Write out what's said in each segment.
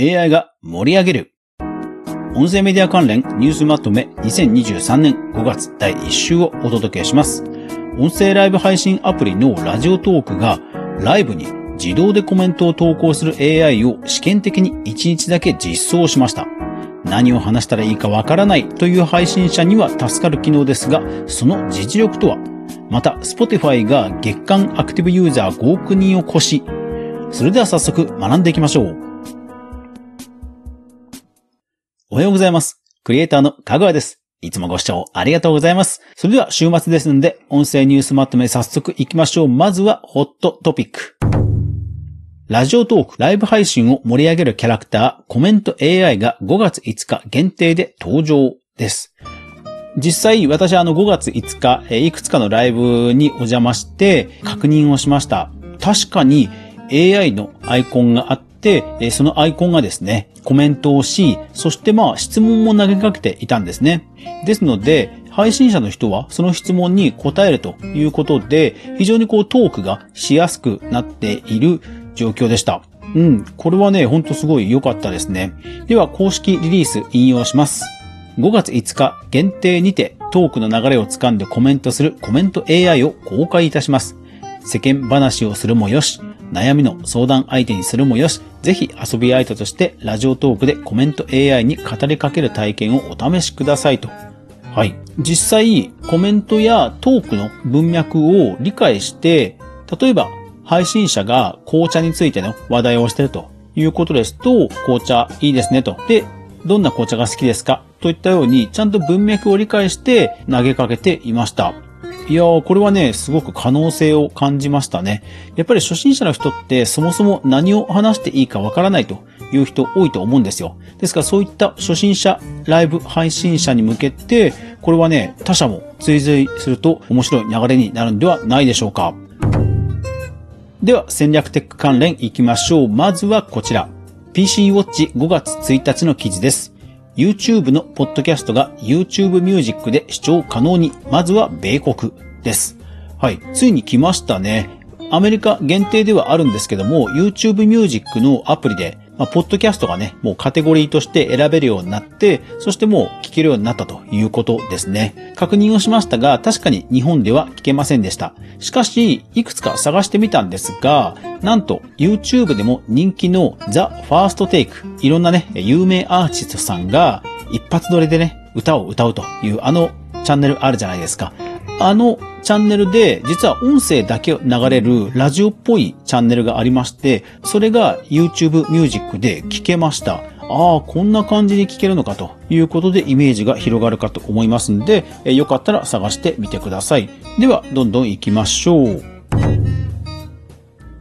AI が盛り上げる。音声メディア関連ニュースまとめ2023年5月第1週をお届けします。音声ライブ配信アプリのラジオトークがライブに自動でコメントを投稿する AI を試験的に1日だけ実装しました。何を話したらいいかわからないという配信者には助かる機能ですが、その実力とは？また、Spotify が月間アクティブユーザー5億人を超し、それでは早速学んでいきましょう。おはようございます。クリエイターのかぐわです。いつもご視聴ありがとうございます。それでは週末ですので、音声ニュースまとめ早速行きましょう。まずは、ホットトピック。ラジオトーク、ライブ配信を盛り上げるキャラクター、コメント AI が5月5日限定で登場です。実際私あの5月5日、いくつかのライブにお邪魔して確認をしました。確かに AI のアイコンがあって、そのアイコンがですね、コメントをし、そしてまあ質問も投げかけていたんですね。ですので、配信者の人はその質問に答えるということで、非常にこうトークがしやすくなっている状況でした。うん、これはね、ほんとすごい良かったですね。では、公式リリース引用します。5月5日限定にてトークの流れをつかんでコメントするコメント AI を公開いたします。世間話をするもよし、悩みの相談相手にするもよし、ぜひ遊び相手としてラジオトークでコメント AI に語りかける体験をお試しくださいと。はい。実際、コメントやトークの文脈を理解して、例えば配信者が紅茶についての話題をしているということですと、紅茶いいですねと。で、どんな紅茶が好きですかといったように、ちゃんと文脈を理解して投げかけていました。いやー、これはね、すごく可能性を感じましたね。やっぱり初心者の人ってそもそも何を話していいかわからないという人多いと思うんですよ。ですからそういった初心者ライブ配信者に向けて、これはね、他社も追随すると面白い流れになるんではないでしょうか。では戦略テック関連行きましょう。まずはこちら。PC Watch 5月1日の記事です。YouTube のポッドキャストが YouTube Music で視聴可能に、まずは米国です。はい。ついに来ましたね。アメリカ限定ではあるんですけども、YouTube Music のアプリでまあ、ポッドキャストがね、もうカテゴリーとして選べるようになって、そしてもう聞けるようになったということですね。確認をしましたが、確かに日本では聞けませんでした。しかし、いくつか探してみたんですが、なんと YouTube でも人気の The First Take、いろんなね、有名アーティストさんが一発撮りでね、歌を歌うというあのチャンネルあるじゃないですか。あのチャンネルで、実は音声だけ流れるラジオっぽいチャンネルがありまして、それが YouTube Music で聞けました。ああ、こんな感じに聞けるのかということでイメージが広がるかと思いますんで、よかったら探してみてください。では、どんどん行きましょう。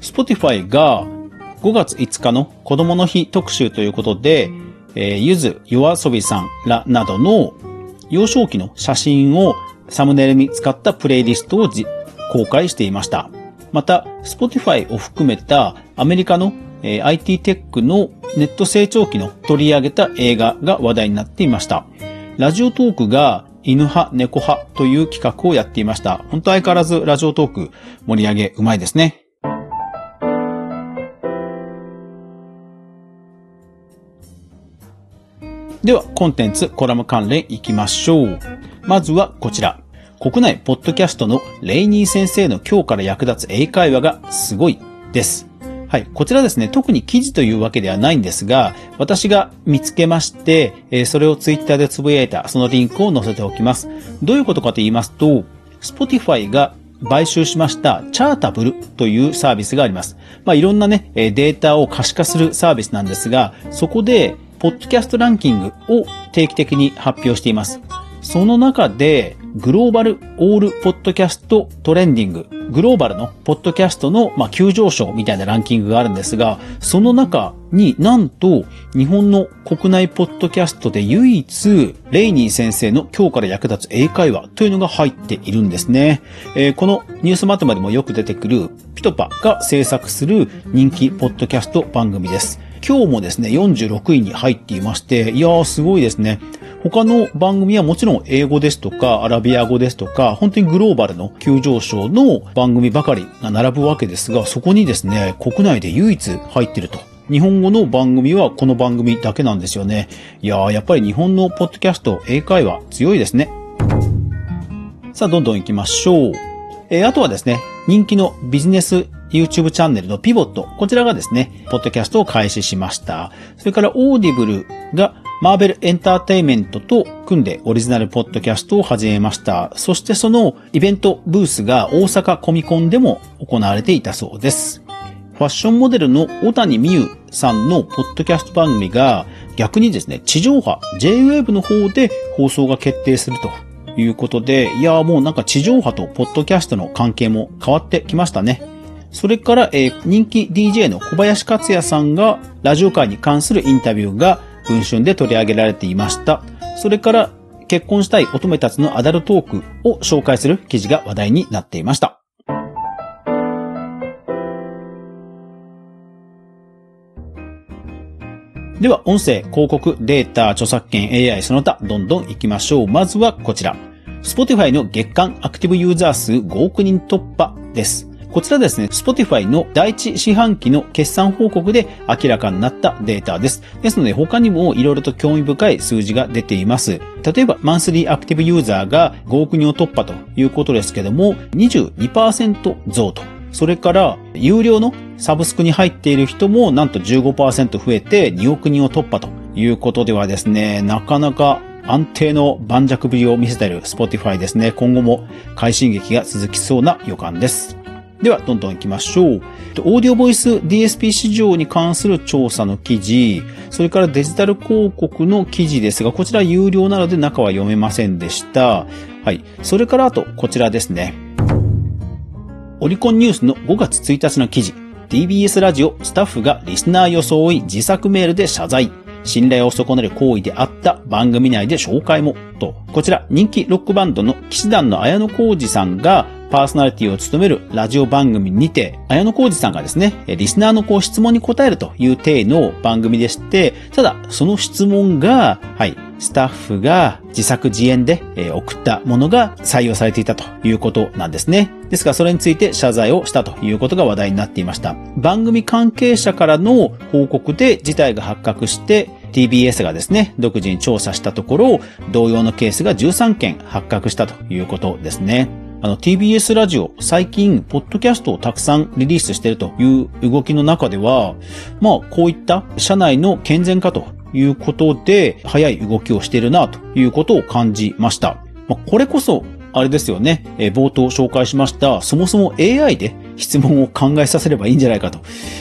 Spotify が5月5日の子供の日特集ということで、えー、ゆず、夜遊びさんらなどの幼少期の写真をサムネイルに使ったプレイリストを公開していました。また、Spotify を含めたアメリカの IT テックのネット成長期の取り上げた映画が話題になっていました。ラジオトークが犬派、猫派という企画をやっていました。本当相変わらずラジオトーク盛り上げうまいですね。では、コンテンツ、コラム関連いきましょう。まずはこちら。国内ポッドキャストのレイニー先生の今日から役立つ英会話がすごいです。はい。こちらですね、特に記事というわけではないんですが、私が見つけまして、えそれをツイッターでつぶやいたそのリンクを載せておきます。どういうことかと言いますと、Spotify が買収しましたチャータブルというサービスがあります。まあ、いろんなね、データを可視化するサービスなんですが、そこで、ポッドキャストランキングを定期的に発表しています。その中で、グローバルオールポッドキャストトレンディング、グローバルのポッドキャストの、ま、急上昇みたいなランキングがあるんですが、その中になんと日本の国内ポッドキャストで唯一、レイニー先生の今日から役立つ英会話というのが入っているんですね。えー、このニュースまとめでもよく出てくるピトパが制作する人気ポッドキャスト番組です。今日もですね、46位に入っていまして、いやーすごいですね。他の番組はもちろん英語ですとか、アラビア語ですとか、本当にグローバルの急上昇の番組ばかりが並ぶわけですが、そこにですね、国内で唯一入ってると日本語の番組はこの番組だけなんですよね。いやー、やっぱり日本のポッドキャスト、英会話強いですね。さあ、どんどん行きましょう。えー、あとはですね、人気のビジネス YouTube チャンネルの PIVOT。こちらがですね、ポッドキャストを開始しました。それからオーディブルがマーベルエンターテイメントと組んでオリジナルポッドキャストを始めました。そしてそのイベントブースが大阪コミコンでも行われていたそうです。ファッションモデルの小谷実由さんのポッドキャスト番組が逆にですね、地上波 J-Wave の方で放送が決定するということで、いやーもうなんか地上波とポッドキャストの関係も変わってきましたね。それから、えー、人気 DJ の小林克也さんがラジオ界に関するインタビューが文春で取り上げられていました。それから、結婚したい乙女たちのアダルトークを紹介する記事が話題になっていました。では、音声、広告、データ、著作権、AI その他、どんどん行きましょう。まずはこちら。Spotify の月間アクティブユーザー数5億人突破です。こちらですね、Spotify の第一四半期の決算報告で明らかになったデータです。ですので他にも色々と興味深い数字が出ています。例えば、マンスリーアクティブユーザーが5億人を突破ということですけども、22%増と。それから、有料のサブスクに入っている人もなんと15%増えて2億人を突破ということではですね、なかなか安定の盤石ぶりを見せている Spotify ですね。今後も快進撃が続きそうな予感です。では、どんどん行きましょう。オーディオボイス DSP 市場に関する調査の記事、それからデジタル広告の記事ですが、こちら有料なので中は読めませんでした。はい。それからあと、こちらですね。オリコンニュースの5月1日の記事。TBS ラジオスタッフがリスナー装い自作メールで謝罪。信頼を損ねる行為であった番組内で紹介も。と、こちら人気ロックバンドの騎士団の綾野浩二さんがパーソナリティを務めるラジオ番組にて、綾野浩二さんがですね、リスナーのこう質問に答えるという体の番組でして、ただ、その質問が、はい、スタッフが自作自演で送ったものが採用されていたということなんですね。ですが、それについて謝罪をしたということが話題になっていました。番組関係者からの報告で事態が発覚して、TBS がですね、独自に調査したところ、同様のケースが13件発覚したということですね。あの TBS ラジオ、最近、ポッドキャストをたくさんリリースしているという動きの中では、まあ、こういった社内の健全化ということで、早い動きをしているなということを感じました。まあ、これこそ、あれですよね、え冒頭紹介しました、そもそも AI で質問を考えさせればいいんじゃないかと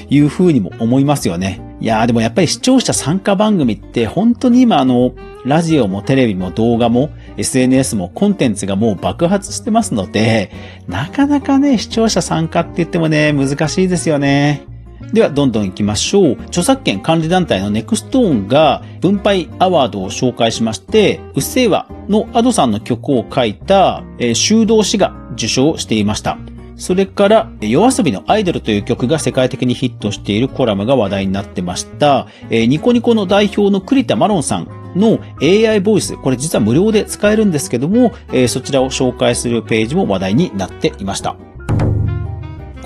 いうふうにも思いますよね。いやーでもやっぱり視聴者参加番組って本当に今あの、ラジオもテレビも動画も SNS もコンテンツがもう爆発してますので、なかなかね、視聴者参加って言ってもね、難しいですよね。では、どんどん行きましょう。著作権管理団体のネクストーンが分配アワードを紹介しまして、うっせぇわのアドさんの曲を書いた、えー、修道士が受賞していました。それから、夜遊びのアイドルという曲が世界的にヒットしているコラムが話題になってました。えー、ニコニコの代表の栗田マロンさんの AI ボイス、これ実は無料で使えるんですけども、え、そちらを紹介するページも話題になっていました。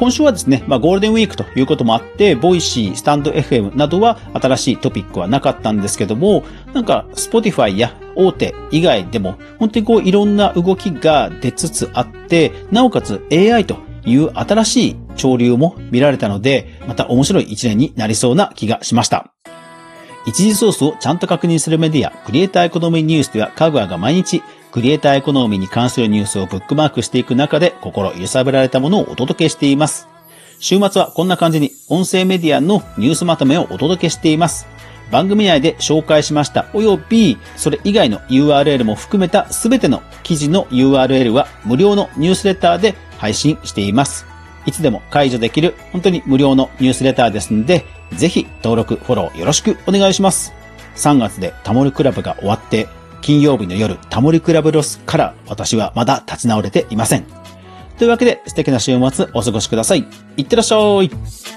今週はですね、まあ、ゴールデンウィークということもあって、 Voicy、stand.fm などは新しいトピックはなかったんですけども、なんか、Spotify や大手以外でも、本当にこういろんな動きが出つつあって、なおかつ AI という新しい潮流も見られたので、また面白い一年になりそうな気がしました。一時ソースをちゃんと確認するメディア、クリエイターエコノミーニュースでは、カグアが毎日、クリエイターエコノミーに関するニュースをブックマークしていく中で、心揺さぶられたものをお届けしています。週末はこんな感じに、音声メディアのニュースまとめをお届けしています。番組内で紹介しました及び、それ以外の URL も含めたすべての記事の URL は無料のニュースレターで配信しています。いつでも解除できる本当に無料のニュースレターですので、ぜひ登録、フォローよろしくお願いします。3月でタモリクラブが終わって、金曜日の夜、タモリクラブロスから私はまだ立ち直れていません。というわけで素敵な週末お過ごしください。いってらっしゃい。